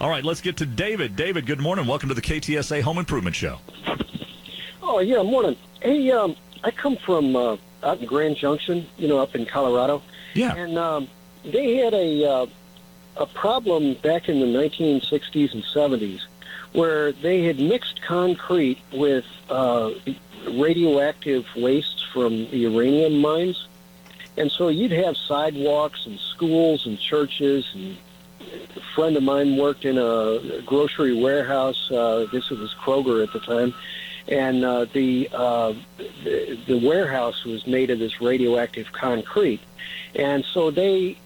All right, let's get to David. David, good morning. Welcome to the KTSA Home Improvement Show. Oh yeah, morning. Hey, um, I come from uh, out in Grand Junction, you know, up in Colorado, Yeah. and um, they had a uh, a problem back in the 1960s and 70s where they had mixed concrete with uh, radioactive wastes from the uranium mines, and so you'd have sidewalks and schools and churches and a friend of mine worked in a grocery warehouse. Uh, this was Kroger at the time, and uh, the, uh, the the warehouse was made of this radioactive concrete, and so they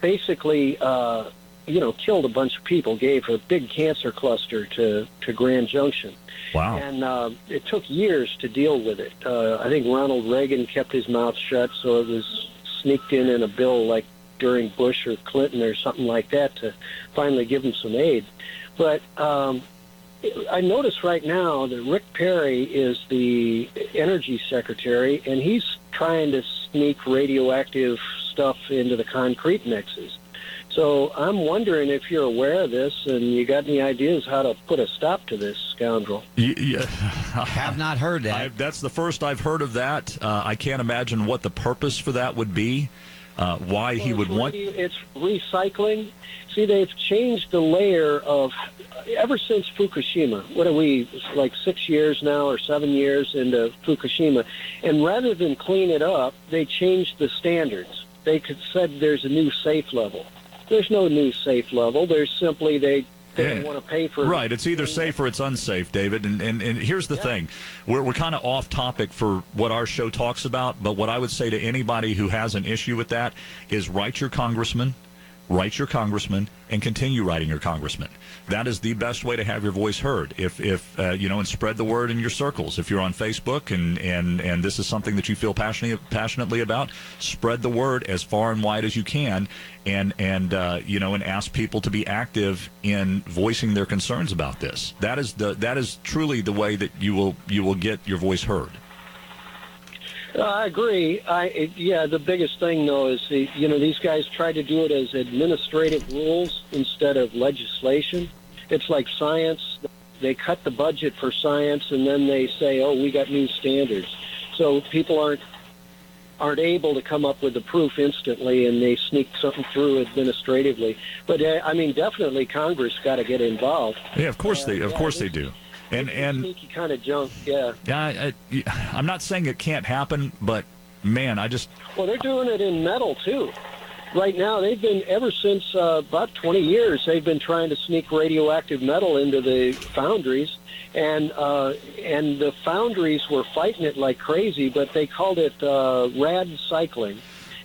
basically. Uh, you know, killed a bunch of people, gave a big cancer cluster to, to Grand Junction. Wow. And uh, it took years to deal with it. Uh, I think Ronald Reagan kept his mouth shut, so it was sneaked in in a bill like during Bush or Clinton or something like that to finally give them some aid. But um, I notice right now that Rick Perry is the energy secretary, and he's trying to sneak radioactive stuff into the concrete mixes. So I'm wondering if you're aware of this and you got any ideas how to put a stop to this scoundrel. Y- yeah. Have not heard that. I, that's the first I've heard of that. Uh, I can't imagine what the purpose for that would be. Uh, why he would want. It's recycling. See, they've changed the layer of ever since Fukushima. What are we like six years now or seven years into Fukushima? And rather than clean it up, they changed the standards. They could said there's a new safe level. There's no new safe level. There's simply they they Yeah. don't want to pay for Right, it's either safe or it's unsafe, David. And and, and here's the thing, we're we're kind of off topic for what our show talks about. But what I would say to anybody who has an issue with that is write your congressman, write your congressman, and continue writing your congressman. That is the best way to have your voice heard. If if uh, you know, and spread the word in your circles. If you're on Facebook and and and this is something that you feel passionately passionately about, spread the word as far and wide as you can, and and uh, you know, and ask people to be active in voicing their concerns about this. That is the that is truly the way that you will you will get your voice heard. Uh, I agree. I yeah. The biggest thing though is the, you know these guys try to do it as administrative rules instead of legislation. It's like science. They cut the budget for science and then they say, "Oh, we got new standards." So people aren't aren't able to come up with the proof instantly, and they sneak something through administratively. But uh, I mean, definitely Congress got to get involved. Yeah, of course they of yeah, course they do. And and Sneaky kind of junk. Yeah. yeah, I, I, I'm not saying it can't happen, but man, I just Well, they're doing it in metal too. Right now, they've been ever since uh, about 20 years. They've been trying to sneak radioactive metal into the foundries, and uh, and the foundries were fighting it like crazy. But they called it uh, rad cycling,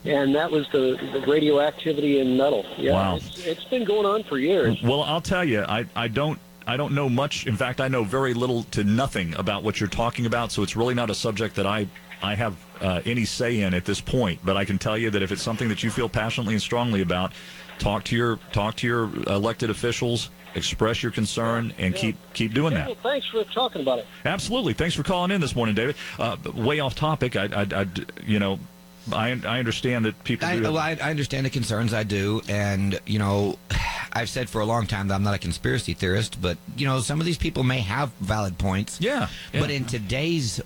and that was the, the radioactivity in metal. Yeah, Wow. it's, it's been going on for years. Well, I'll tell you, I, I don't I don't know much. In fact, I know very little to nothing about what you're talking about. So it's really not a subject that I I have uh, any say in at this point. But I can tell you that if it's something that you feel passionately and strongly about, talk to your talk to your elected officials, express your concern, and keep keep doing that. Well, thanks for talking about it. Absolutely. Thanks for calling in this morning, David. Uh, way off topic. I, I, I you know, I I understand that people. I, well, I, I understand the concerns. I do, and you know, I've said for a long time that I'm not a conspiracy theorist, but you know, some of these people may have valid points. Yeah, But in today's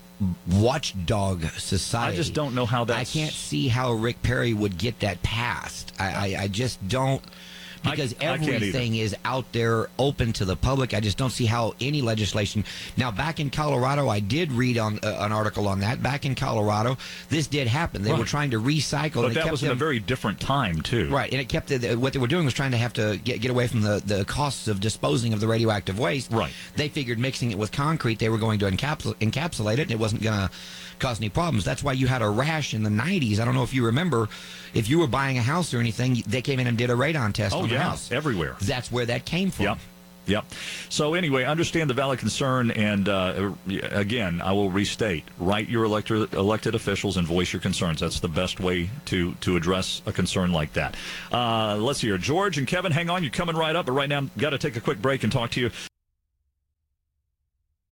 watchdog society, I just don't know how that. I can't see how Rick Perry would get that passed. I, I, I just don't. I- Because I everything is out there open to the public. I just don't see how any legislation. Now, back in Colorado, I did read on uh, an article on that. Back in Colorado, this did happen. They were trying to recycle. But that was in a very different time too. Right, and it kept the, what they were doing was trying to have to get get away from the, the costs of disposing of the radioactive waste. Right. They figured mixing it with concrete, they were going to encapsul- encapsulate it, and it wasn't going to cause any problems. That's why you had a rash in the '90s. I don't know if you remember, if you were buying a house or anything, they came in and did a radon test Oh the yeah, house. everywhere. That's where that came from. Yep. Yep. So anyway, understand the valid concern, and uh, again, I will restate: write your elected elected officials and voice your concerns. That's the best way to to address a concern like that. Uh, let's hear George and Kevin. Hang on, you're coming right up, but right now, got to take a quick break and talk to you.